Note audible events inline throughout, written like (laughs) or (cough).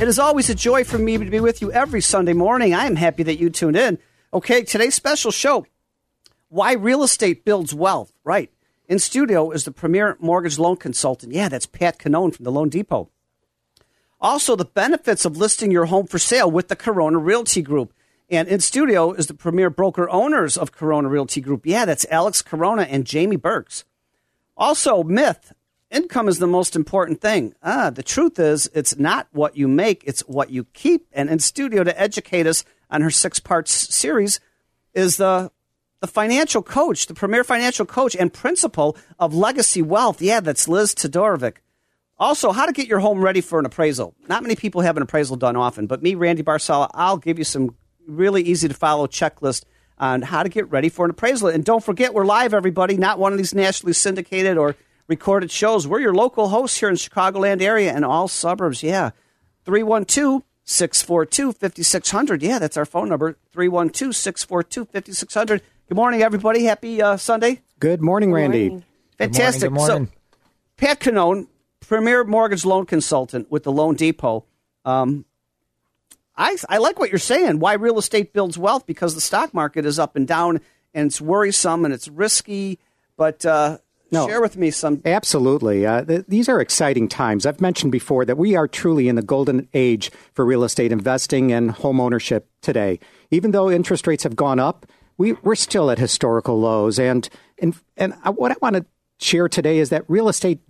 It is always a joy for me to be with you every Sunday morning. I am happy that you tuned in. Okay, today's special show Why Real Estate Builds Wealth. Right. In studio is the premier mortgage loan consultant. Yeah, that's Pat Cannone from the Loan Depot. Also, the benefits of listing your home for sale with the Corona Realty Group. And in studio is the premier broker owners of Corona Realty Group. Yeah, that's Alex Corona and Jamie Burks. Also, myth income is the most important thing. Ah, the truth is, it's not what you make, it's what you keep. And in studio to educate us on her six parts series is the the financial coach, the premier financial coach and principal of Legacy Wealth. Yeah, that's Liz Todorovic. Also, how to get your home ready for an appraisal. Not many people have an appraisal done often, but me, Randy Barcella, I'll give you some really easy to follow checklist on how to get ready for an appraisal. And don't forget, we're live, everybody, not one of these nationally syndicated or recorded shows. We're your local hosts here in Chicagoland area and all suburbs. Yeah. 312 642 5600. Yeah, that's our phone number 312 642 5600. Good morning, everybody. Happy uh, Sunday. Good morning, Randy. morning. Fantastic. Good morning, good morning. So, Pat Cannone, premier mortgage loan consultant with the Loan Depot. Um, I, I like what you're saying. Why real estate builds wealth? Because the stock market is up and down, and it's worrisome and it's risky. But uh, No. share with me some. Absolutely. Uh, th- these are exciting times. I've mentioned before that we are truly in the golden age for real estate investing and home ownership today. Even though interest rates have gone up, we, we're still at historical lows. And, and, and I- what I want to share today is that real estate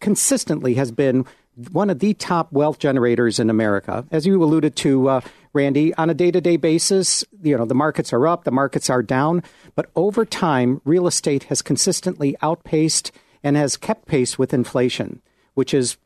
consistently has been one of the top wealth generators in America. As you alluded to, uh, Randy, on a day to day basis, you know, the markets are up, the markets are down, but over time, real estate has consistently outpaced and has kept pace with inflation, which is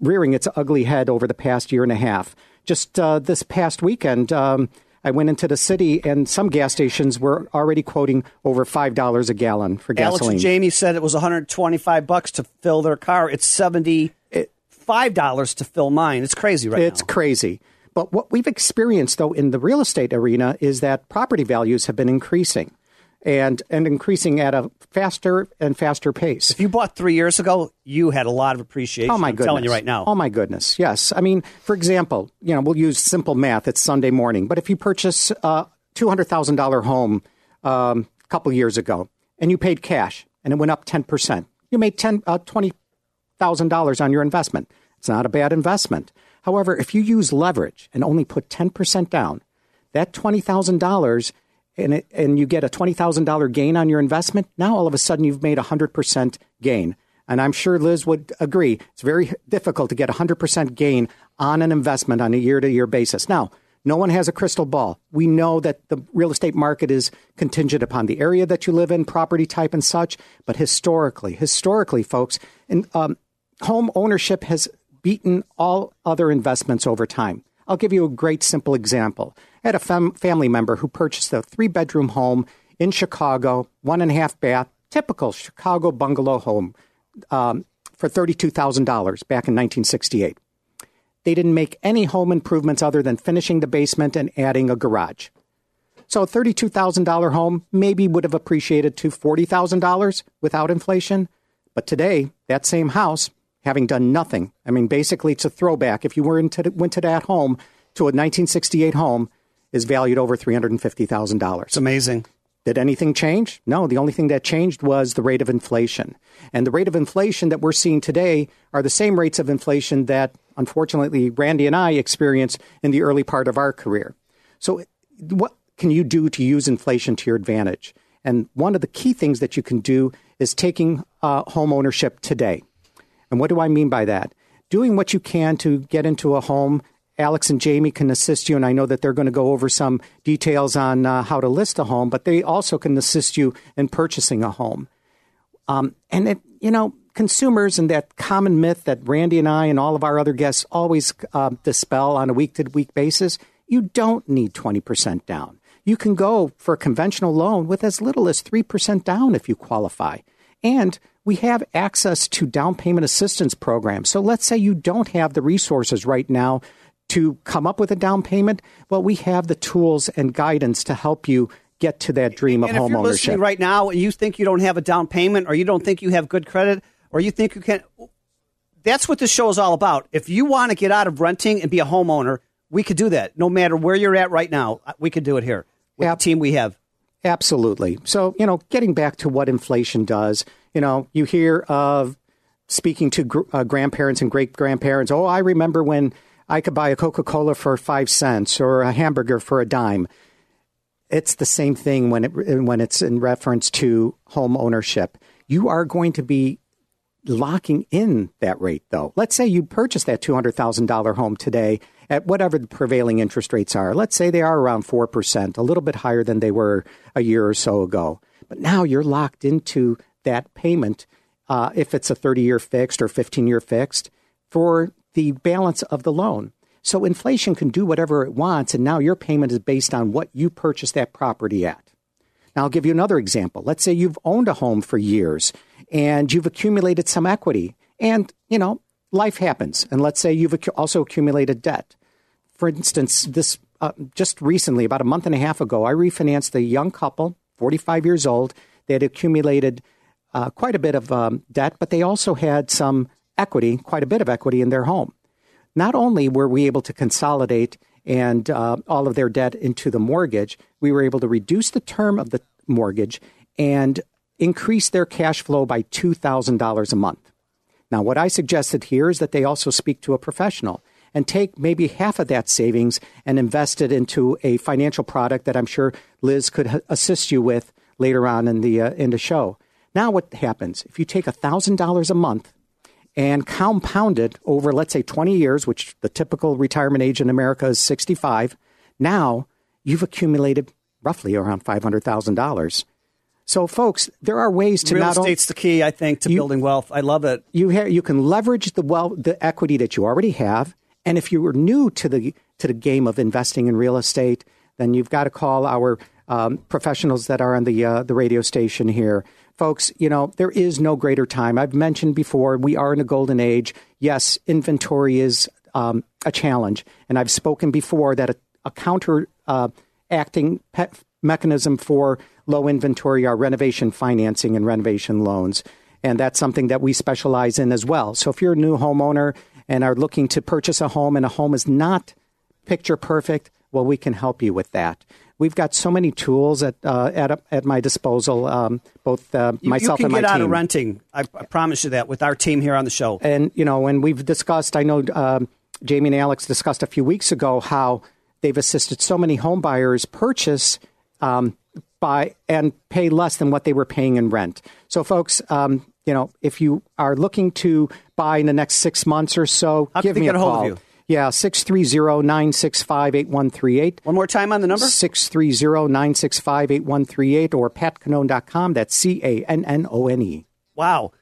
rearing its ugly head over the past year and a half. Just uh, this past weekend, um, I went into the city, and some gas stations were already quoting over five dollars a gallon for gasoline. Alex and Jamie said it was 125 bucks to fill their car. It's 70. It, $5 to fill mine. It's crazy right it's now. crazy. But what we've experienced, though, in the real estate arena is that property values have been increasing and, and increasing at a faster and faster pace. If you bought three years ago, you had a lot of appreciation. Oh, my I'm goodness. telling you right now. Oh, my goodness. Yes. I mean, for example, you know, we'll use simple math. It's Sunday morning. But if you purchase a $200,000 home um, a couple years ago and you paid cash and it went up 10%, you made 10, uh, $20,000 on your investment. It's not a bad investment. However, if you use leverage and only put ten percent down, that twenty thousand dollars and it, and you get a twenty thousand dollar gain on your investment, now all of a sudden you've made a hundred percent gain. And I'm sure Liz would agree. It's very difficult to get a hundred percent gain on an investment on a year to year basis. Now, no one has a crystal ball. We know that the real estate market is contingent upon the area that you live in, property type, and such. But historically, historically, folks, and um, home ownership has beaten all other investments over time. I'll give you a great simple example. I had a fam- family member who purchased a three bedroom home in Chicago, one and a half bath, typical Chicago bungalow home um, for $32,000 back in 1968. They didn't make any home improvements other than finishing the basement and adding a garage. So a $32,000 home maybe would have appreciated to $40,000 without inflation. But today, that same house, having done nothing, I mean, basically it's a throwback. If you were into, went to that home, to a 1968 home, is valued over $350,000. It's amazing. Did anything change? No, the only thing that changed was the rate of inflation. And the rate of inflation that we're seeing today are the same rates of inflation that, unfortunately, Randy and I experienced in the early part of our career. So, what can you do to use inflation to your advantage? And one of the key things that you can do is taking uh, home ownership today. And what do I mean by that? Doing what you can to get into a home. Alex and Jamie can assist you, and I know that they're going to go over some details on uh, how to list a home, but they also can assist you in purchasing a home. Um, and it, you know, consumers and that common myth that Randy and I and all of our other guests always uh, dispel on a week to week basis, you don't need 20% down. you can go for a conventional loan with as little as 3% down if you qualify. And we have access to down payment assistance programs. So let's say you don't have the resources right now to come up with a down payment. Well, we have the tools and guidance to help you get to that dream and of if home you're ownership. listening right now and you think you don't have a down payment or you don't think you have good credit or you think you can that's what this show is all about. If you want to get out of renting and be a homeowner, we could do that. No matter where you're at right now, we could do it here with Yep. the team we have. Absolutely. So, you know, getting back to what inflation does, you know, you hear of speaking to gr- uh, grandparents and great grandparents. Oh, I remember when I could buy a Coca Cola for five cents or a hamburger for a dime. It's the same thing when it when it's in reference to home ownership. You are going to be locking in that rate, though. Let's say you purchase that $200,000 home today at whatever the prevailing interest rates are. Let's say they are around 4%, a little bit higher than they were a year or so ago. But now you're locked into that payment, uh, if it's a 30 year fixed or 15 year fixed, for the balance of the loan. So inflation can do whatever it wants, and now your payment is based on what you purchased that property at. Now, I'll give you another example. Let's say you've owned a home for years and you've accumulated some equity, and, you know, life happens. And let's say you've also accumulated debt. For instance, this uh, just recently, about a month and a half ago, I refinanced a young couple, 45 years old. They had accumulated uh, quite a bit of um, debt, but they also had some equity, quite a bit of equity in their home. Not only were we able to consolidate and uh, all of their debt into the mortgage, we were able to reduce the term of the mortgage and increase their cash flow by $2,000 a month. Now, what I suggested here is that they also speak to a professional and take maybe half of that savings and invest it into a financial product that I'm sure Liz could assist you with later on in the uh, in the show. Now, what happens if you take thousand dollars a month and compound it over, let's say, 20 years, which the typical retirement age in America is 65? Now you've accumulated roughly around $500,000. So, folks, there are ways to Real not only estate's the key, I think, to You- building wealth. I love it. you ha- you can leverage the well the equity that you already have, and if you are new to the to the game of investing in real estate, then you've got to call our um, professionals that are on the uh, the radio station here, folks. You know there is no greater time. I've mentioned before we are in a golden age. Yes, inventory is um, a challenge, and I've spoken before that a, a counter uh, acting pe- mechanism for low inventory are renovation financing and renovation loans. And that's something that we specialize in as well. So if you're a new homeowner and are looking to purchase a home and a home is not picture perfect, well, we can help you with that. We've got so many tools at uh, at, at my disposal, um, both uh, You, myself you and can my get out of renting. I, I promise you that with our team here on the show. And you know, when we've discussed, I know um, Jamie and Alex discussed a few weeks ago how they've assisted so many home buyers purchase um, by and pay less than what they were paying in rent. So, folks, um, you know, if you are looking to buy in the next six months or so, How give me get a a hold of call. you? Yeah, 630-965-8138. One more time on the number. 630-965-8138 or patcannone.com. That's C-A-N-N-O-N-E. Wow.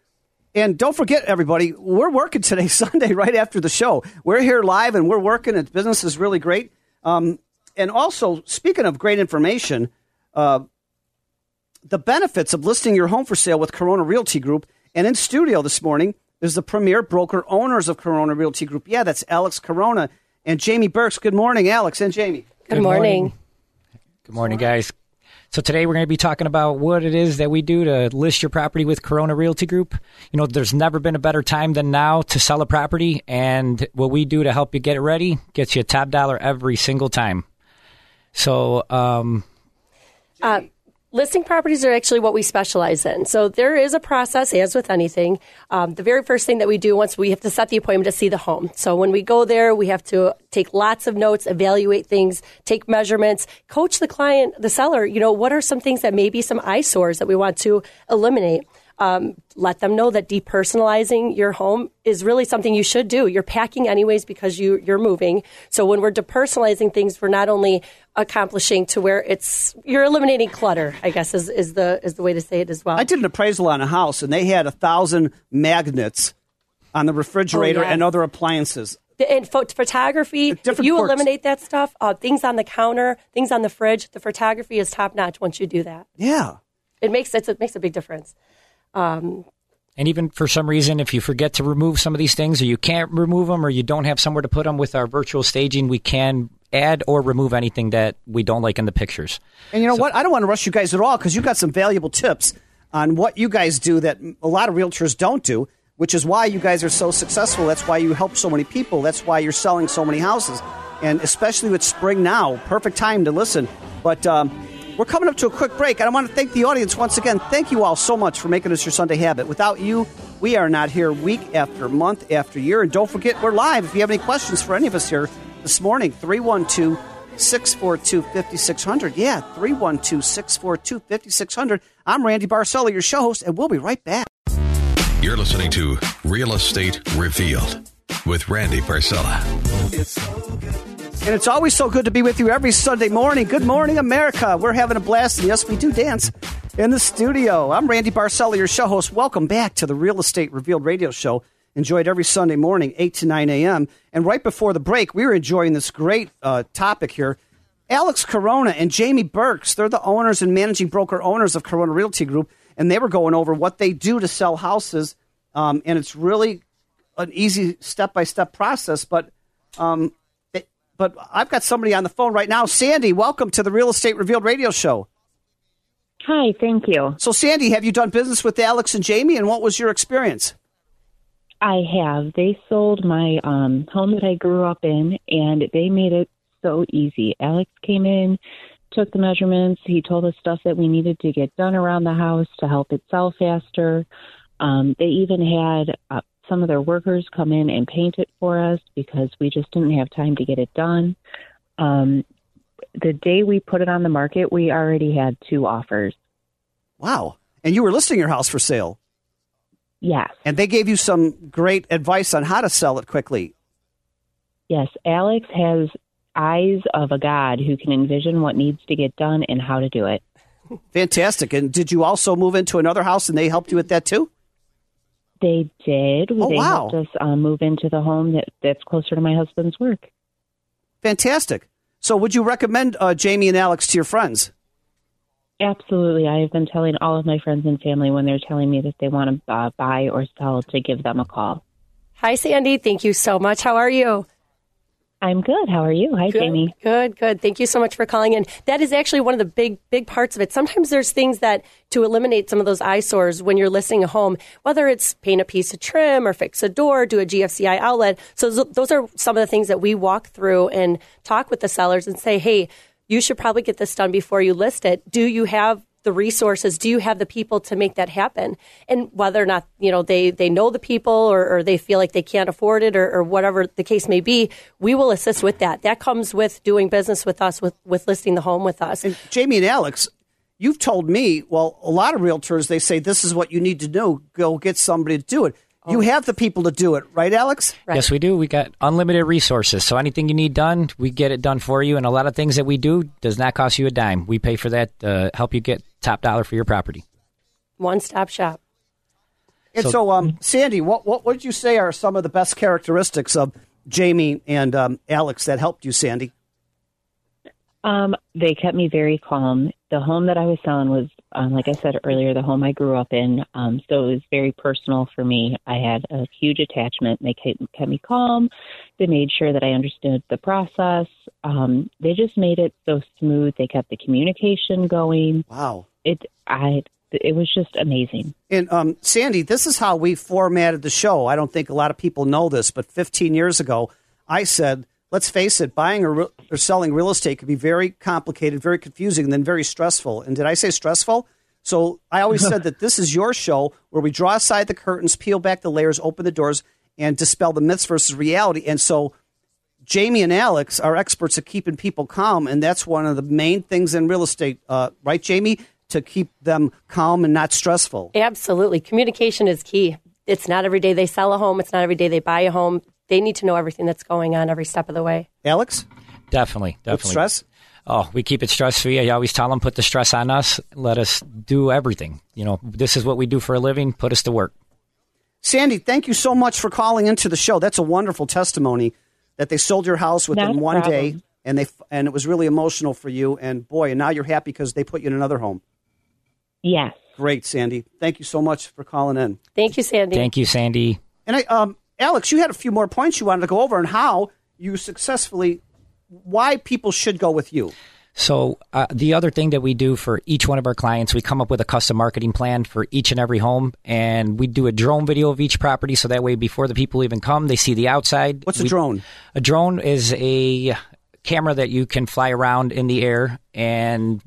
And don't forget, everybody, we're working today, (laughs) Sunday, right after the show. We're here live and we're working, and business is really great. Um, and also, speaking of great information, uh, the benefits of listing your home for sale with Corona Realty Group. And in studio this morning is the premier broker owners of Corona Realty Group. Yeah, that's Alex Corona and Jamie Burks. Good morning, Alex and Jamie. Good, morning. Good morning, guys. So today we're going to be talking about what it is that we do to list your property with Corona Realty Group. You know, there's never been a better time than now to sell a property, and what we do to help you get it ready gets you a top dollar every single time. So, um, Uh, listing properties are actually what we specialize in. So there is a process, as with anything. Um, the very first thing that we do once we have to set the appointment to see the home. So when we go there, we have to take lots of notes, evaluate things, take measurements, coach the client, the seller. You know, what are some things that may be some eyesores that we want to eliminate? Um, let them know that depersonalizing your home is really something you should do. You're packing anyways because you you're moving. So when we're depersonalizing things, we're not only accomplishing to where it's you're eliminating clutter. I guess is, is the is the way to say it as well. I did an appraisal on a house, and they had a thousand magnets on the refrigerator Oh, yes. and other appliances. And pho- photography, if you quirks. eliminate that stuff, uh, things on the counter, things on the fridge, the photography is top notch once you do that. Yeah. It makes it makes a big difference. And even for some reason, if you forget to remove some of these things, or you can't remove them, or you don't have somewhere to put them with our virtual staging, we can add or remove anything that we don't like in the pictures. And you know what? I don't want to rush you guys at all because you've got some valuable tips on what you guys do that a lot of realtors don't do, which is why you guys are so successful. That's why you help so many people. That's why you're selling so many houses. And especially with spring now, perfect time to listen. But um, we're coming up to a quick break. And I want to thank the audience once again. Thank you all so much for making us your Sunday habit. Without you, we are not here week after month after year. And don't forget, we're live. If you have any questions for any of us here this morning, 312 642 5600. Yeah, 312 642 5600. I'm Randy Barcella, your show host, and we'll be right back. You're listening to Real Estate Revealed with Randy Barcella. And it's always so good to be with you every Sunday morning. Good morning, America. We're having a blast, and yes, we do dance in the studio. I'm Randy Barcella, your show host. Welcome back to the Real Estate Revealed radio show. Enjoyed every Sunday morning, 8 to 9 a.m. And right before the break, we were enjoying this great uh, topic here. Alex Corona and Jamie Burks, they're the owners and managing broker owners of Corona Realty Group, and they were going over what they do to sell houses. Um, and it's really an easy step by step process, but um, but I've got somebody on the phone right now. Sandy, welcome to the Real Estate Revealed radio show. Hi, thank you. So, Sandy, have you done business with Alex and Jamie, and what was your experience? I have. They sold my um, home that I grew up in, and they made it so easy. Alex came in, took the measurements. He told us stuff that we needed to get done around the house to help it sell faster. Um, they even had uh, some of their workers come in and paint it for us because we just didn't have time to get it done. Um, the day we put it on the market, we already had two offers. Wow. And you were listing your house for sale, Yes. and they gave you some great advice on how to sell it quickly. Yes, Alex has eyes of a god who can envision what needs to get done and how to do it. Fantastic. And did you also move into another house, and they helped you with that too? They did. Oh, they wow. helped us um, move into the home that, that's closer to my husband's work. Fantastic. So, would you recommend uh, Jamie and Alex to your friends? Absolutely. I have been telling all of my friends and family when they're telling me that they want to uh, buy or sell to give them a call. Hi, Sandy. Thank you so much. How are you? I'm good. How are you? Hi, Good, Jamie. Good, good. Thank you so much for calling in. That is actually one of the big, big parts of it. Sometimes there's things that to eliminate some of those eyesores when you're listing a home, whether it's paint a piece of trim or fix a door, do a GFCI outlet. So those are some of the things that we walk through and talk with the sellers and say, hey, you should probably get this done before you list it. Do you have the resources? Do you have the people to make that happen? And whether or not you know they they know the people or, or they feel like they can't afford it or, or whatever the case may be, we will assist with that. That comes with doing business with us, with with listing the home with us. And Jamie and Alex, you've told me, well, a lot of realtors, they say this is what you need to do. Go get somebody to do it. You have the people to do it, right, Alex? Right. Yes, we do. We got unlimited resources. So anything you need done, we get it done for you. And a lot of things that we do does not cost you a dime. We pay for that, uh, help you get top dollar for your property. One stop shop. And so, um, Sandy, what, what would you say are some of the best characteristics of Jamie and um, Alex that helped you, Sandy? Um, they kept me very calm. The home that I was selling was, um, like I said earlier, the home I grew up in. Um, so it was very personal for me. I had a huge attachment. They kept, kept me calm. They made sure that I understood the process. Um, they just made it so smooth. They kept the communication going. Wow. It, I, it was just amazing. And um, Sandy, this is how we formatted the show. I don't think a lot of people know this, but 15 years ago, I said, let's face it, buying or, re- or selling real estate can be very complicated, very confusing, and then very stressful. And did I say stressful? So I always said that this is your show where we draw aside the curtains, peel back the layers, open the doors, and dispel the myths versus reality. And so Jamie and Alex are experts at keeping people calm, and that's one of the main things in real estate, uh, right, Jamie? To keep them calm and not stressful. Absolutely. Communication is key. It's not every day they sell a home. It's not every day they buy a home. They need to know everything that's going on every step of the way. Alex, Definitely, with definitely. stress? Oh, we keep it stress free. I always tell them, put the stress on us. Let us do everything. You know, this is what we do for a living. Put us to work. Sandy, thank you so much for calling into the show. That's a wonderful testimony that they sold your house within Not a one day, and they and it was really emotional for you. And boy, and now you're happy because they put you in another home. Yes. Great, Sandy. Thank you so much for calling in. Thank you, Sandy. Thank you, Sandy. And I, um, Alex, you had a few more points you wanted to go over and how you successfully, why people should go with you. So uh, the other thing that we do for each one of our clients, we come up with a custom marketing plan for each and every home, and we do a drone video of each property, so that way before the people even come, they see the outside. What's a drone? A drone is a camera that you can fly around in the air and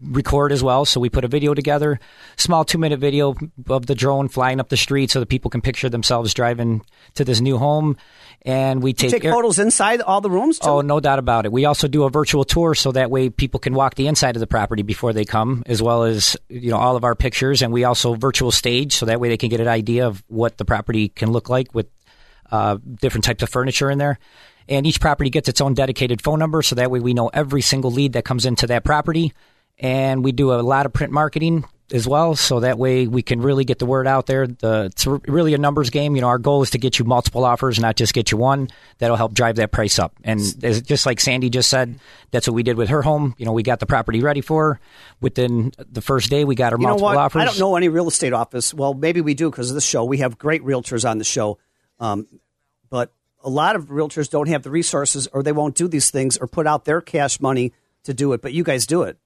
record as well. So we put a video together, small two minute video of the drone flying up the street, so that people can picture themselves driving to this new home. And we take, Take air- photos inside all the rooms. Too? Oh, no doubt about it. We also do a virtual tour so that way people can walk the inside of the property before they come, as well as you know all of our pictures. And we also virtual stage so that way they can get an idea of what the property can look like with uh, different types of furniture in there. And each property gets its own dedicated phone number, so that way we know every single lead that comes into that property. And we do a lot of print marketing as well, so that way we can really get the word out there. The, it's really a numbers game. You know, our goal is to get you multiple offers, not just get you one. That'll help drive that price up. And just like Sandy just said, that's what we did with her home. You know, we got the property ready for her. Within the first day, we got her you know multiple offers. I don't know any real estate office. Well, maybe we do because of the show. We have great realtors on the show, um, a lot of realtors don't have the resources, or they won't do these things, or put out their cash money to do it. But you guys do it.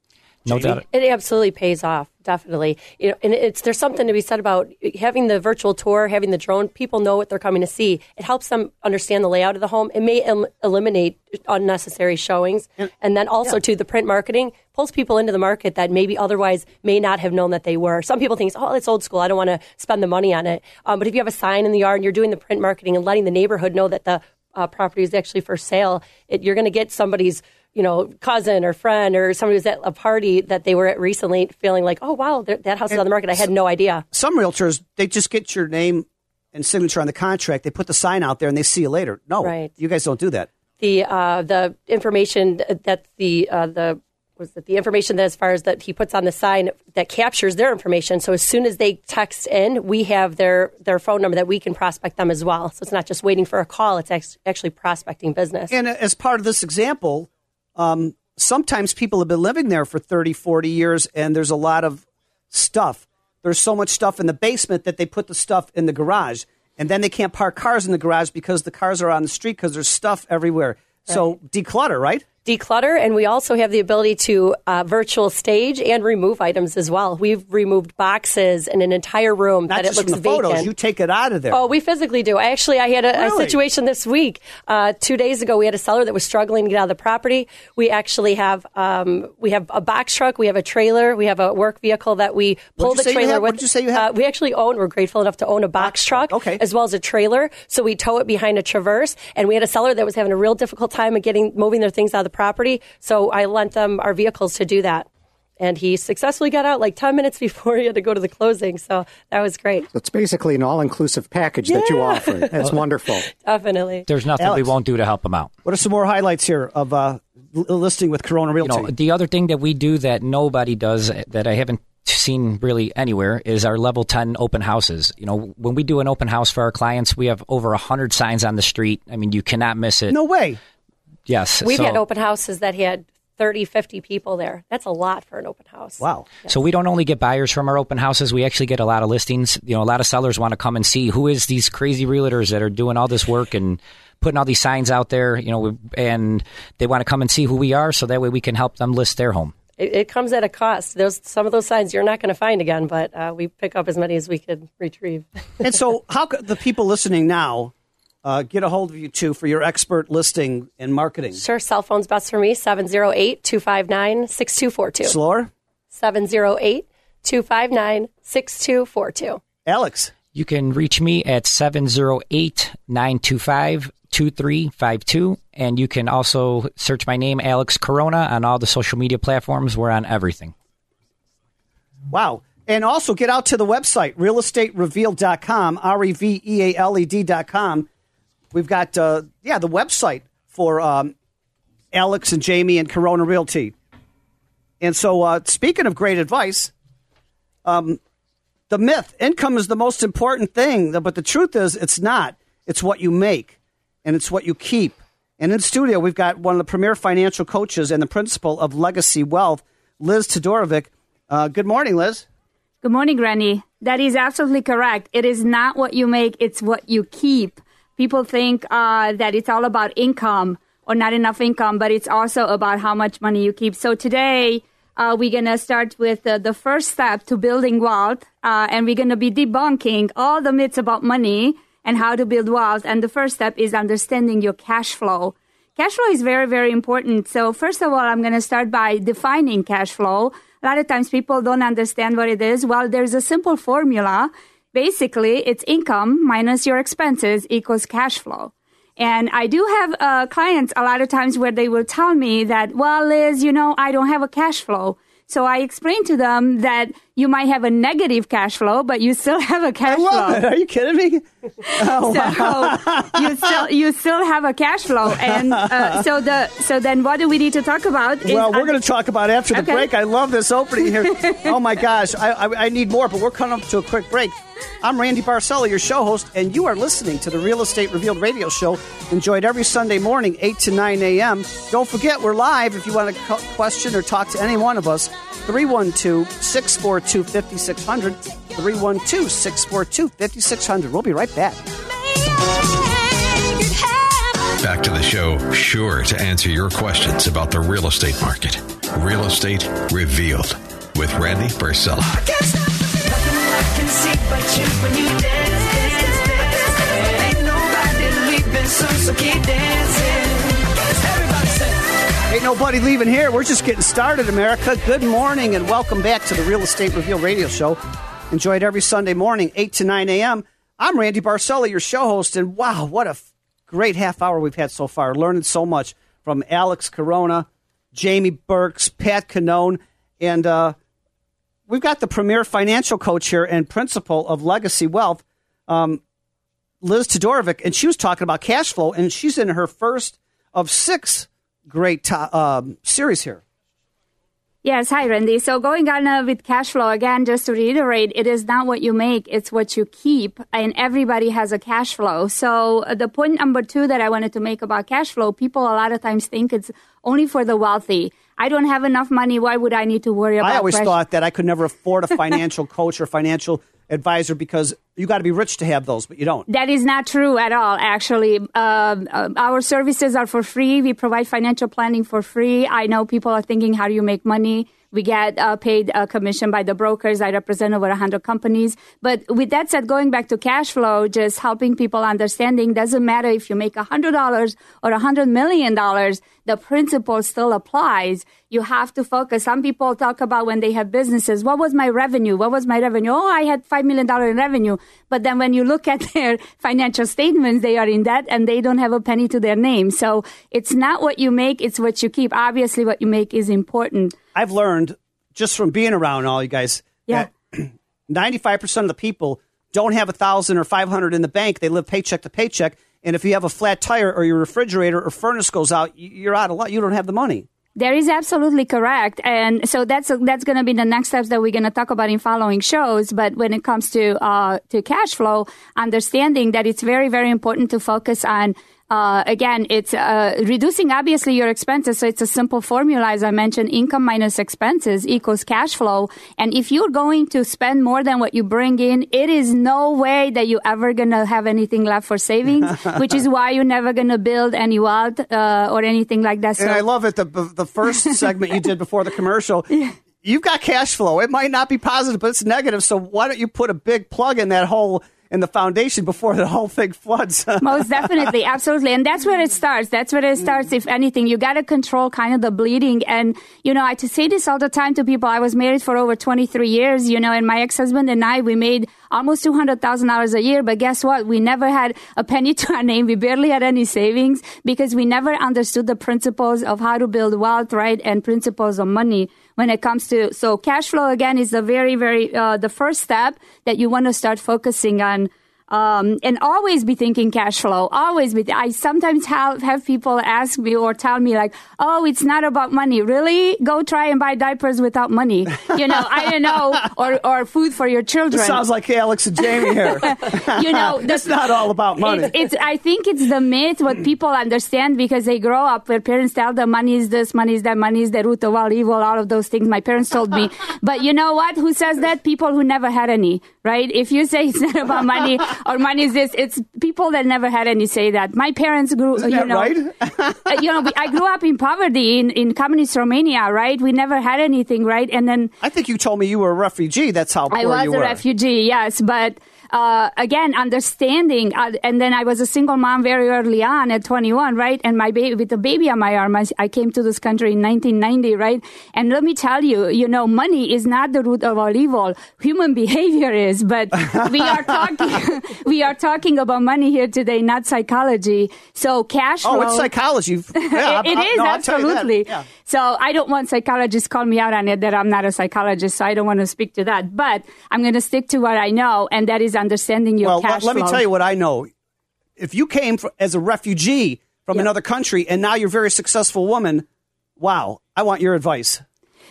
No Jamie? doubt. It absolutely pays off, definitely. You know, and it's there's something to be said about having the virtual tour, having the drone. People know what they're coming to see. It helps them understand the layout of the home. It may el- eliminate unnecessary showings, and, then also to the print marketing pulls people into the market that maybe otherwise may not have known that they were. Some people think, oh, it's old school. I don't want to spend the money on it. Um, but if you have a sign in the yard and you're doing the print marketing and letting the neighborhood know that the uh, property is actually for sale, it, you're going to get somebody's you know, cousin or friend or somebody who's at a party that they were at recently feeling like, oh, wow, that that house is on the market. I had no idea. Some realtors they just get your name and signature on the contract. They put the sign out there and they see you later. No, Right. you guys don't do that. The uh, the information that the uh, the was it the information that as far as that he puts on the sign that captures their information. So as soon as they text in, we have their their phone number that we can prospect them as well. So it's not just waiting for a call; it's actually prospecting business. And as part of this example, um, sometimes people have been living there for 30, 40 years, and there's a lot of stuff. There's so much stuff in the basement that they put the stuff in the garage, and then they can't park cars in the garage because the cars are on the street because there's stuff everywhere. So declutter, right? Declutter, and we also have the ability to uh, virtual stage and remove items as well. We've removed boxes in an entire room Not that it looks from the vacant. photos. You take it out of there. Oh, we physically do. Actually, I had a, a situation this week. Uh, two days ago, we had a seller that was struggling to get out of the property. We actually have um, we have a box truck, we have a trailer, we have a work vehicle that we pull the trailer with. What'd you say you have? Uh, we actually own. We're grateful enough to own a box, truck, okay. as well as a trailer. So we tow it behind a traverse, and we had a seller that was having a real difficult time of getting moving their things out of the property. So I lent them our vehicles to do that. And he successfully got out like 10 minutes (laughs) before he had to go to the closing. So that was great. So it's basically an all-inclusive package that you offer. That's (laughs) wonderful. Definitely. There's nothing Alex. we won't do to help them out. What are some more highlights here of uh, listing with Corona You Realty? know, the other thing that we do that nobody does that I haven't seen really anywhere is our level 10 open houses. You know, when we do an open house for our clients, we have over 100 signs on the street. I mean, you cannot miss it. no way. Yes. We've so, had open houses that had 30, 50 people there. That's a lot for an open house. Wow. So we don't only get buyers from our open houses, we actually get a lot of listings. You know, a lot of sellers want to come and see who is these crazy realtors that are doing all this work and putting all these signs out there, you know, and they want to come and see who we are so that way we can help them list their home. It, it comes at a cost. Those Some of those signs you're not going to find again, but uh, we pick up as many as we could retrieve. And so, how could the people listening now uh, get a hold of you too for your expert listing and marketing? sure, cell phone's best for me 708 259 6242. Slower, 708 259 6242. Alex. You can reach me at 708 925 2352. And you can also search my name, Alex Corona, on all the social media platforms. We're on everything. Wow. And also get out to the website, realestaterevealed.com, R E V E A L E D.com. We've got, uh, yeah, the website for um, Alex and Jamie and Corona Realty. And so, uh, speaking of great advice, um, the myth income is the most important thing, but the truth is it's not. It's what you make and it's what you keep. And in studio, we've got one of the premier financial coaches and the principal of Legacy Wealth, Liz Todorovic. Uh, good morning, Liz. Good morning, Randy. That is absolutely correct. It is not what you make, it's what you keep. People think uh, that it's all about income or not enough income, but it's also about how much money you keep. So today, uh, we're going to start with uh, the first step to building wealth, uh, and we're going to be debunking all the myths about money and how to build wealth. And the first step is understanding your cash flow. Cash flow is very, very important. So first of all, I'm going to start by defining cash flow. A lot of times people don't understand what it is. Well, there's a simple formula. Basically, it's income minus your expenses equals cash flow. And I do have uh, clients a lot of times where they will tell me that, well, Liz, you know, I don't have a cash flow. So I explain to them that you might have a negative cash flow, but you still have a cash flow. It. Are you kidding me? (laughs) Oh, so (laughs) you still you still have a cash flow, and uh, so the so then what do we need to talk about? well, we're going to talk about after the Okay. break. I love this opening here. (laughs) oh my gosh, I, I, I need more, but we're coming up to a quick break. I'm Randy Barcella, your show host, and you are listening to the Real Estate Revealed radio show. Enjoyed every Sunday morning, 8 to 9 a.m. Don't forget, we're live if you want to question or talk to any one of us. 312 642 5600. 312 642 5600. We'll be right back. Back to the show, sure to answer your questions about the real estate market. Real Estate Revealed with Randy Barcella. Ain't nobody leaving here. We're just getting started, America. Good morning and welcome back to the Real Estate Reveal radio show. Enjoy it every Sunday morning, 8 to 9 a.m. I'm Randy Barcella, your show host, and wow, what a great half hour we've had so far. Learning so much from Alex Corona, Jamie Burks, Pat Cannone, and uh, we've got the premier financial coach here and principal of Legacy Wealth, um, Liz Todorovic, and she was talking about cash flow, and she's in her first of six great to- um, series here. Yes, hi, Randy. So going on uh, with cash flow again, just to reiterate, it is not what you make; it's what you keep, and everybody has a cash flow. So uh, the point number two that I wanted to make about cash flow, people a lot of times think it's only for the wealthy. I don't have enough money. Why would I need to worry about? I always fresh- thought that I could never afford a (laughs) financial coach or financial advisor because you got to be rich to have those, but you don't. That is not true at all, actually. Um, uh, our services are for free. We provide financial planning for free. I know people are thinking, how do you make money? We get uh, paid a commission by the brokers. I represent over 100 companies. But with that said, going back to cash flow, just helping people understanding doesn't matter if you make $100 or $100 million, the principle still applies. You have to focus. Some people talk about when they have businesses, what was my revenue? What was my revenue? Oh, I had $5 million in revenue. But then when you look at (laughs) their financial statements, they are in debt and they don't have a penny to their name. So it's not what you make, it's what you keep. Obviously, what you make is important. I've learned just from being around all you guys Yeah. that (clears throat) 95% of the people don't have a thousand or 500 in the bank. They live paycheck to paycheck. And if you have a flat tire or your refrigerator or furnace goes out, you're out of luck. You don't have the money. That is absolutely correct, and so that's that's going to be the next steps that we're going to talk about in following shows. But when it comes to uh, to cash flow, understanding that it's very very important to focus on. Uh, again, it's uh, reducing obviously your expenses. So it's a simple formula, as I mentioned: income minus expenses equals cash flow. And if you're going to spend more than what you bring in, it is no way that you're ever going to have anything left for savings. (laughs) which is why you're never going to build any wealth uh, or anything like that. And I love it. The, the first (laughs) segment you did before the commercial, you've got cash flow. It might not be positive, but it's negative. So why don't you put a big plug in that hole in the foundation before the whole thing floods? (laughs) Most definitely, absolutely, and that's where it starts. That's where it starts. If anything, you got to control kind of the bleeding. And you know, I to say this all the time to people. I was married for over twenty three years. You know, and my ex husband and I, we made almost two hundred thousand dollars a year. But guess what? We never had a penny (laughs) to our name. We barely had any savings because we never understood the principles of how to build wealth, right, and principles of money when it comes to so cash flow again is the very very uh, the first step that you want to start focusing on um, and always be thinking cash flow. Always be. I sometimes have have people ask me or tell me like, "Oh, it's not about money." Really? Go try and buy diapers without money. You know, I don't know, (laughs) or or food for your children. This sounds like Alex and Jamie here. (laughs) you know, it's not all about money. It's, it's, I think it's the myth what people understand because they grow up where parents tell them money is this, money is that, money is the root of all evil, all of those things. My parents told me. (laughs) but you know what? Who says that? People who never had any, right? If you say it's not about money (laughs) or money is this, it's people that never had any say that. My parents grew, Isn't you that know, right? (laughs) uh, you know, I grew up in poverty in, in communist Romania, right? We never had anything, right? And then I think you told me you were a refugee. That's how poor I was you a were. refugee, yes, but uh, again, understanding, uh, and then I was a single mom very early on at 21, right? And my baby, with a baby on my arm, I, I came to this country in 1990, right? And let me tell you, you know, money is not the root of all evil. Human (laughs) behavior is, but we are talking, (laughs) we are talking about money here today, not psychology. So cash flow. oh, it's psychology. (laughs) Yeah, it I- is no, I'll tell you that. absolutely. Yeah. So I don't want psychologists call me out on it that I'm not a psychologist. So I don't want to speak to that. But I'm going to stick to what I know, and that is understanding your Well, cash let, let me tell you what I know. If you came fr as a refugee from Yeah. another country and now you're a very successful woman, wow, I want your advice.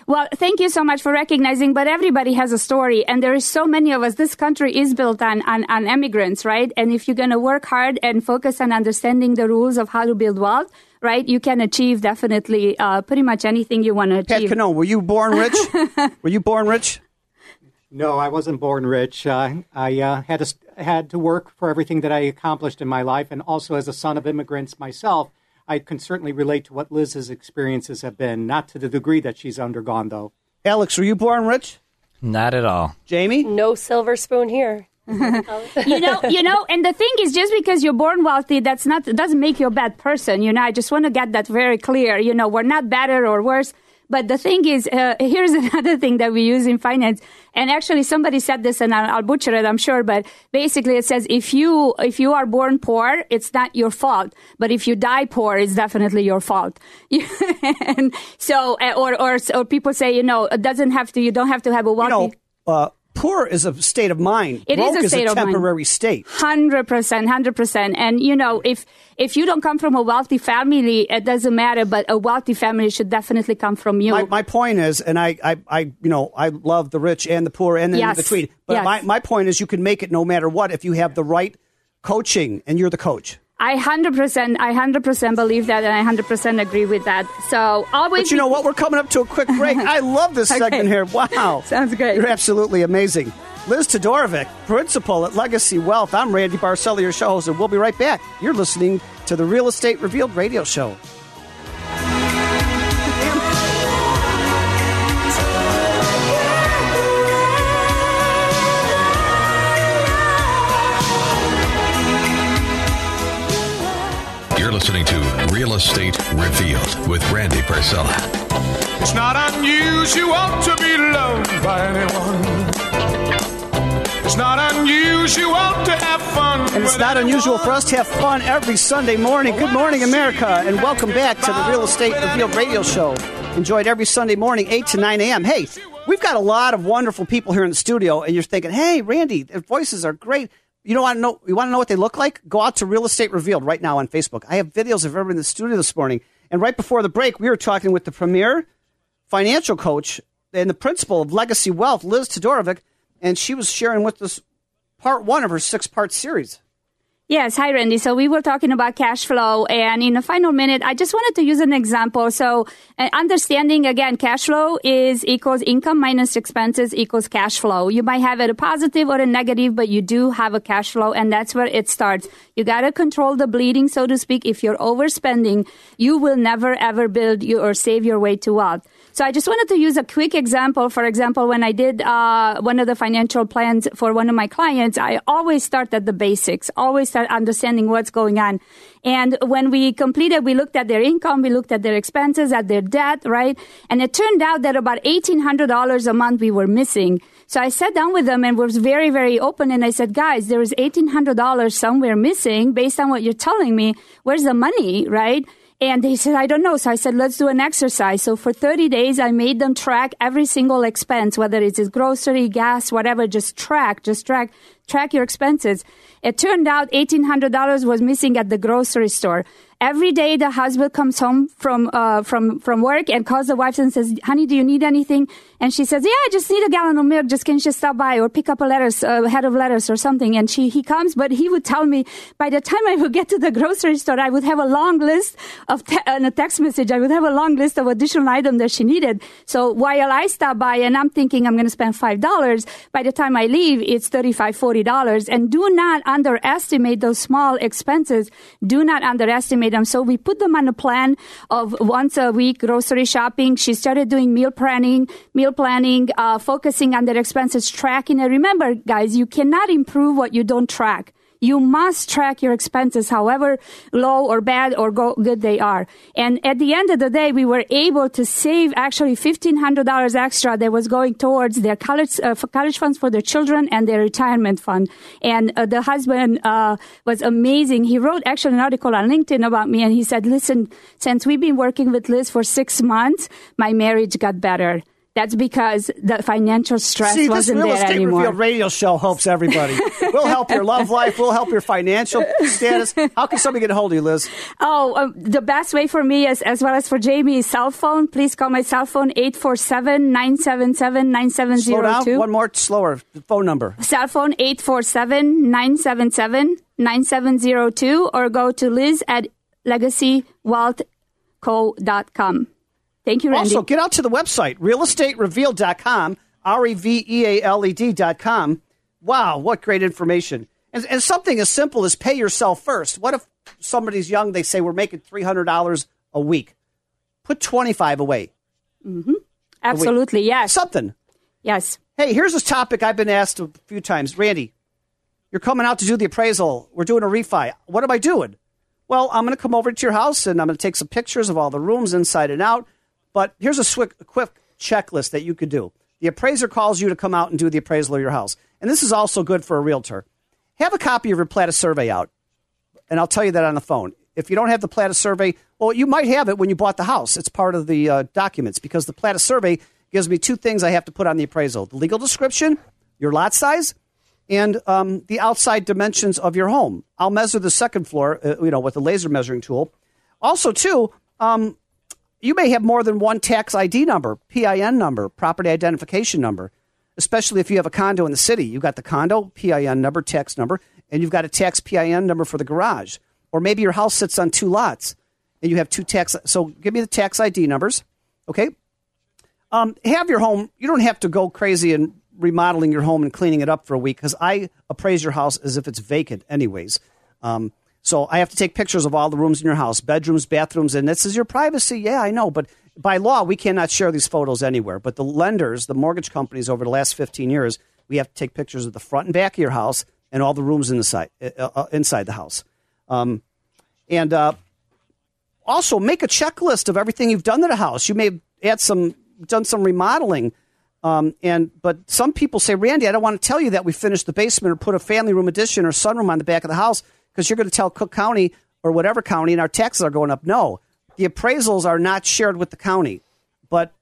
Well, thank you so much for recognizing, but everybody has a story, and there is so many of us. This country is built on, on, on immigrants, right? And if you're going to work hard and focus on understanding the rules of how to build wealth, right, you can achieve definitely uh, pretty much anything you want to Pat achieve. Cano, were you born rich? (laughs) were you born rich? No, I wasn't born rich. Uh, I uh, had to had to work for everything that I accomplished in my life, and also as a son of immigrants myself, I can certainly relate to what Liz's experiences have been. Not to the degree that she's undergone, though. Alex, were you born rich? Not at all. Jamie? No silver spoon here. (laughs) you know, you know, and the thing is, just because you're born wealthy, that's not doesn't make you a bad person. You know, I just want to get that very clear. You know, we're not better or worse. But the thing is, uh, here's (laughs) another thing that we use in finance. And actually, somebody said this, and I'll, I'll butcher it, I'm sure. But basically, it says if you if you are born poor, it's not your fault. But if you die poor, it's definitely your fault. (laughs) and so, uh, or or or people say, you know, it doesn't have to. You don't have to have a You wealthy. know, uh, poor is a state of mind. It is Broke a state a of mind. temporary state. Hundred percent, hundred percent. And you know, if if you don't come from a wealthy family, it doesn't matter. But a wealthy family should definitely come from you. My, my point is, and I, I, I, you know, I love the rich and the poor and the Yes. in between. But Yes. my, my point is, you can make it no matter what if you have the right coaching and you're the coach. I hundred percent, I hundred percent believe that, and I hundred percent agree with that. So always. But you know what? We're coming up to a quick break. (laughs) I love this Okay. segment here. Wow. Sounds great. You're absolutely amazing. Liz Todorovic, principal at Legacy Wealth. I'm Randy Barcella, your show host, and we'll be right back. You're listening to the Real Estate Revealed radio show. Listening to Real Estate Revealed with Randy Barcella. It's not unusual to be loved by anyone. It's not unusual to have fun. And it's not unusual for us to have fun every Sunday morning. Good morning, America, and welcome back to the Real Estate Revealed radio show. Enjoyed every Sunday morning, 8 to 9 a.m. Hey, we've got a lot of wonderful people here in the studio, and you're thinking, hey, Randy, their voices are great. You know, want to know, you want to know what they look like? Go out to Real Estate Revealed right now on Facebook. I have videos of everyone in the studio this morning. And right before the break, we were talking with the premier financial coach and the principal of Legacy Wealth, Liz Todorovic, and she was sharing with us part one of her six part series. Yes, hi Randy. So we were talking about cash flow, and in the final minute, I just wanted to use an example. So uh, understanding again, cash flow is equals income minus expenses equals cash flow. You might have it a positive or a negative, but you do have a cash flow, and that's where it starts. You got to control the bleeding, so to speak. If you're overspending, you will never ever build you or save your way to wealth. So I just wanted to use a quick example. For example, when I did uh, one of the financial plans for one of my clients, I always start at the basics, always start understanding what's going on. And when we completed, we looked at their income, we looked at their expenses, at their debt, right? And it turned out that about $1,800 a month we were missing. So I sat down with them and was very, very open. And I said, guys, there is $1,800 somewhere missing based on what you're telling me. Where's the money, right? And they said, I don't know. So I said, let's do an exercise. So for 30 days, I made them track every single expense, whether it's grocery, gas, whatever, just track, just track, track your expenses. It turned out $1,800 was missing at the grocery store. Every day, the husband comes home from uh, from from work and calls the wife and says, "Honey, do you need anything?" And she says, "Yeah, I just need a gallon of milk. Just can just stop by or pick up a lettuce, a head of lettuce or something?" And she he comes, but he would tell me by the time I would get to the grocery store, I would have a long list of te- uh, and a text message. I would have a long list of additional items that she needed. So while I stop by and I'm thinking I'm going to spend five dollars, by the time I leave, it's thirty five, forty dollars. And do not underestimate those small expenses. Do not underestimate them. So we put them on a plan of once a week grocery shopping. She started doing meal planning, meal planning, uh, focusing on their expenses, tracking. And remember, guys, you cannot improve what you don't track. You must track your expenses, however low or bad or go, good they are. And at the end of the day, we were able to save actually $1,500 extra that was going towards their college, uh, college funds for their children and their retirement fund. And uh, the husband uh, was amazing. He wrote actually an article on LinkedIn about me and he said, listen, since we've been working with Liz for six months, my marriage got better. That's because the financial stress See, this wasn't there estate anymore. reveal radio show helps everybody. we'll help your love life. We'll help your financial status. How can somebody get a hold of you, Liz? Oh, um, the best way for me is, as well as for Jamie, is cell phone. Please call my cell phone 847-977-9702. Slow down. One more slower. The phone number. Cell phone 847-977-9702 or go to liz at legacywealthco.com. Thank you, Randy. Also, get out to the website, realestaterevealed.com, R E V E A L E D.com. Wow, what great information. And, and something as simple as pay yourself first. What if somebody's young, they say we're making $300 a week? Put 25 away. Mm-hmm. Absolutely, yes. Something. Yes. Hey, here's this topic I've been asked a few times. Randy, you're coming out to do the appraisal. We're doing a refi. What am I doing? Well, I'm going to come over to your house and I'm going to take some pictures of all the rooms inside and out. But here's a, quick checklist that you could do. The appraiser calls you to come out and do the appraisal of your house. And this is also good for a realtor. Have a copy of your plat of survey out. And I'll tell you that on the phone. If you don't have the plat of survey, well, you might have it when you bought the house. It's part of the uh, documents because the plat of survey gives me two things I have to put on the appraisal the legal description, your lot size, and um, the outside dimensions of your home. I'll measure the second floor, uh, you know, with a laser measuring tool. Also, too, um, you may have more than one tax ID number, PIN number, property identification number, especially if you have a condo in the city. You've got the condo PIN number, tax number, and you've got a tax PIN number for the garage. Or maybe your house sits on two lots and you have two tax. So give me the tax ID numbers, okay? Um, have your home, you don't have to go crazy and remodeling your home and cleaning it up for a week because I appraise your house as if it's vacant, anyways. Um, so I have to take pictures of all the rooms in your house, bedrooms, bathrooms, and this is your privacy. Yeah, I know, but by law we cannot share these photos anywhere. But the lenders, the mortgage companies, over the last fifteen years, we have to take pictures of the front and back of your house and all the rooms in the side, uh, uh, inside the house. Um, and uh, also make a checklist of everything you've done to the house. You may have some done some remodeling. Um, and but some people say, Randy, I don't want to tell you that we finished the basement or put a family room addition or sunroom on the back of the house because you're going to tell Cook County or whatever county and our taxes are going up. No, the appraisals are not shared with the county. But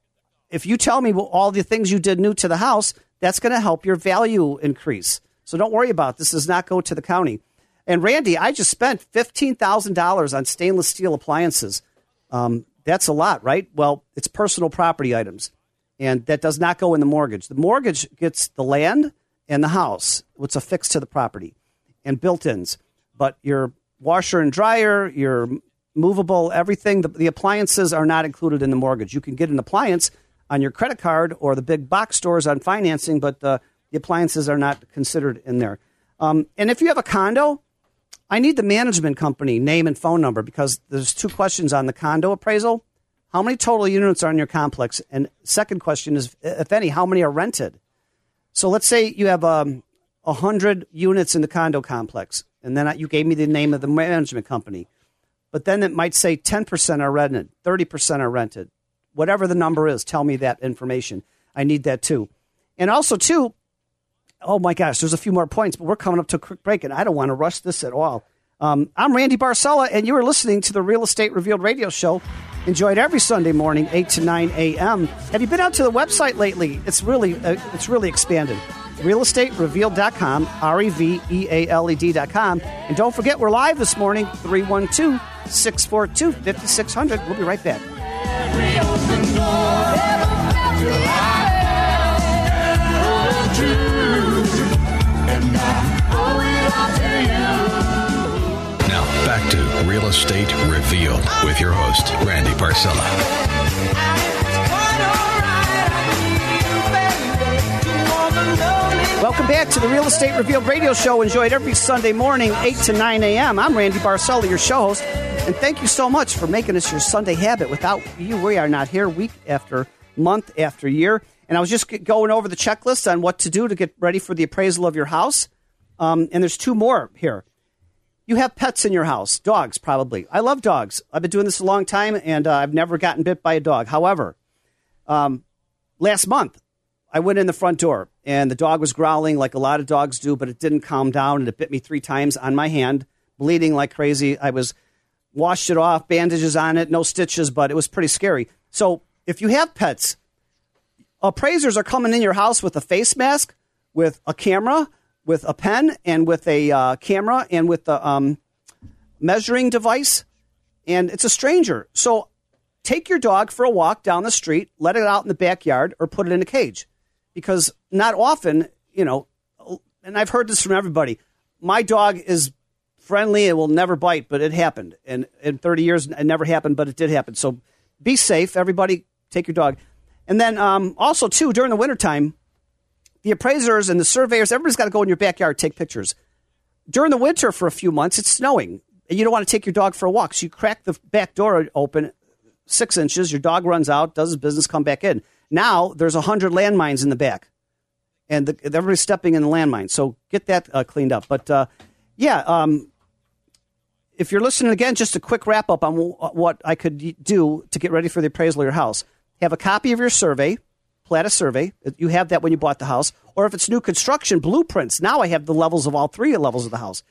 if you tell me all the things you did new to the house, that's going to help your value increase. So don't worry about it. this. Does not go to the county. And Randy, I just spent fifteen thousand dollars on stainless steel appliances. Um, that's a lot, right? Well, it's personal property items, and that does not go in the mortgage. The mortgage gets the land and the house, what's affixed to the property, and built-ins. But your washer and dryer, your movable, everything, the, the appliances are not included in the mortgage. You can get an appliance on your credit card or the big box stores on financing, but the, appliances are not considered in there. Um, and if you have a condo, I need the management company name and phone number because there's two questions on the condo appraisal. How many total units are in your complex? And second question is, if any, how many are rented? So let's say you have um, 100 units in the condo complex, and then you gave me the name of the management company. But then it might say 10% are rented, 30% are rented. Whatever the number is, tell me that information. I need that too. And also, too, oh my gosh, there's a few more points, but we're coming up to a quick break, and I don't want to rush this at all. Um, I'm Randy Barcella, and you are listening to the Real Estate Revealed radio show. Enjoyed every Sunday morning, 8 to 9 a.m. Have you been out to the website lately? It's really, uh, it's really expanded. realestaterevealed.com, R E V E A L E D.com. And don't forget, we're live this morning, 312 642 5600. We'll be right back. Now, back to Real Estate Revealed with your host, Randy Barcella. Welcome back to the Real Estate Revealed radio show. Enjoyed every Sunday morning, 8 to 9 a.m. I'm Randy Barcella, your show host. And thank you so much for making us your Sunday habit. Without you, we are not here week after month after year. And I was just going over the checklist on what to do to get ready for the appraisal of your house. Um, and there's two more here. You have pets in your house, dogs probably. I love dogs. I've been doing this a long time, and uh, I've never gotten bit by a dog. However, um, last month I went in the front door, and the dog was growling like a lot of dogs do, but it didn't calm down, and it bit me three times on my hand, bleeding like crazy. I was washed it off, bandages on it, no stitches, but it was pretty scary. So if you have pets, appraisers are coming in your house with a face mask, with a camera, with a pen, and with a uh, camera, and with the um, measuring device. And it's a stranger. So take your dog for a walk down the street, let it out in the backyard, or put it in a cage. Because not often, you know, and I've heard this from everybody. My dog is friendly it will never bite, but it happened. And in 30 years, it never happened, but it did happen. So be safe. Everybody, take your dog. And then um, also, too, during the wintertime, the appraisers and the surveyors, everybody's got to go in your backyard take pictures. During the winter, for a few months, it's snowing, and you don't want to take your dog for a walk. So you crack the back door open six inches, your dog runs out, does his business, come back in. Now there's 100 landmines in the back, and the, everybody's stepping in the landmine. So get that uh, cleaned up. But uh, yeah, um, if you're listening again, just a quick wrap up on w- what I could do to get ready for the appraisal of your house. Have a copy of your survey, plat Plata survey. You have that when you bought the house. Or if it's new construction, blueprints. Now I have the levels of all three levels of the house.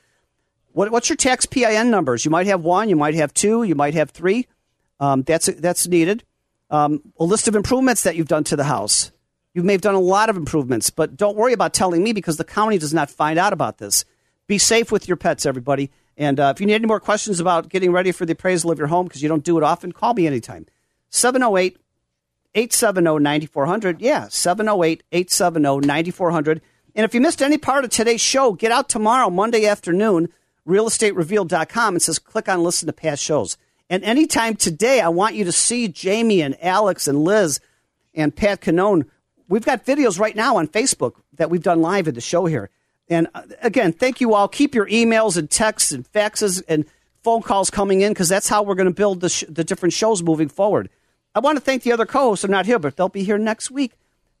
What, what's your tax PIN numbers? You might have one, you might have two, you might have three. Um, that's that's needed. Um, a list of improvements that you've done to the house. You may have done a lot of improvements, but don't worry about telling me because the county does not find out about this. Be safe with your pets, everybody. And uh, if you need any more questions about getting ready for the appraisal of your home because you don't do it often, call me anytime. 708 870 9400. Yeah, 708 870 9400. And if you missed any part of today's show, get out tomorrow, Monday afternoon, realestaterevealed.com and says click on listen to past shows. And anytime today, I want you to see Jamie and Alex and Liz and Pat Cannone. We've got videos right now on Facebook that we've done live at the show here. And uh, again, thank you all. Keep your emails and texts and faxes and phone calls coming in because that's how we're going to build the, sh- the different shows moving forward. I want to thank the other co hosts. I'm not here, but they'll be here next week.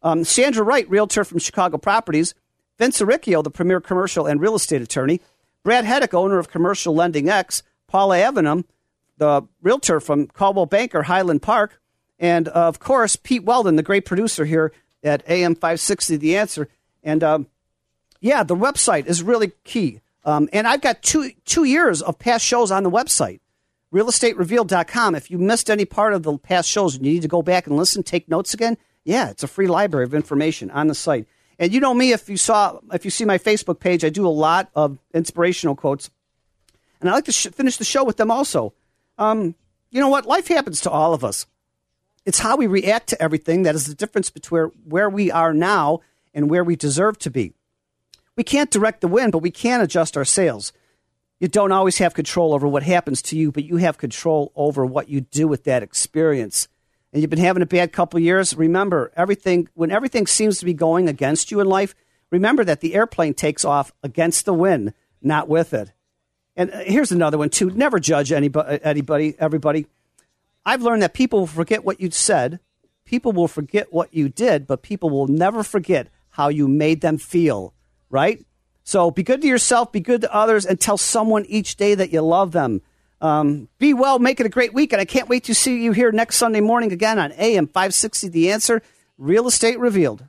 Um, Sandra Wright, realtor from Chicago Properties. Vince Aricchio, the premier commercial and real estate attorney. Brad Heddick, owner of Commercial Lending X. Paula Evanham, the realtor from Coldwell Banker, Highland Park. And uh, of course, Pete Weldon, the great producer here at AM 560 The Answer. And um, yeah, the website is really key. Um, and I've got two, two years of past shows on the website, realestaterevealed.com. If you missed any part of the past shows and you need to go back and listen, take notes again, yeah, it's a free library of information on the site. And you know me, if you saw, if you see my Facebook page, I do a lot of inspirational quotes, and I like to sh- finish the show with them also. Um, you know what? Life happens to all of us. It's how we react to everything that is the difference between where we are now and where we deserve to be. We can't direct the wind, but we can adjust our sails. You don't always have control over what happens to you, but you have control over what you do with that experience. And you've been having a bad couple years. Remember, everything when everything seems to be going against you in life, remember that the airplane takes off against the wind, not with it. And uh, here's another one too: never judge anybody, anybody, everybody. I've learned that people will forget what you said, people will forget what you did, but people will never forget how you made them feel. Right? So be good to yourself, be good to others, and tell someone each day that you love them. Um, be well, make it a great week, and I can't wait to see you here next Sunday morning again on AM 560 The Answer, Real Estate Revealed.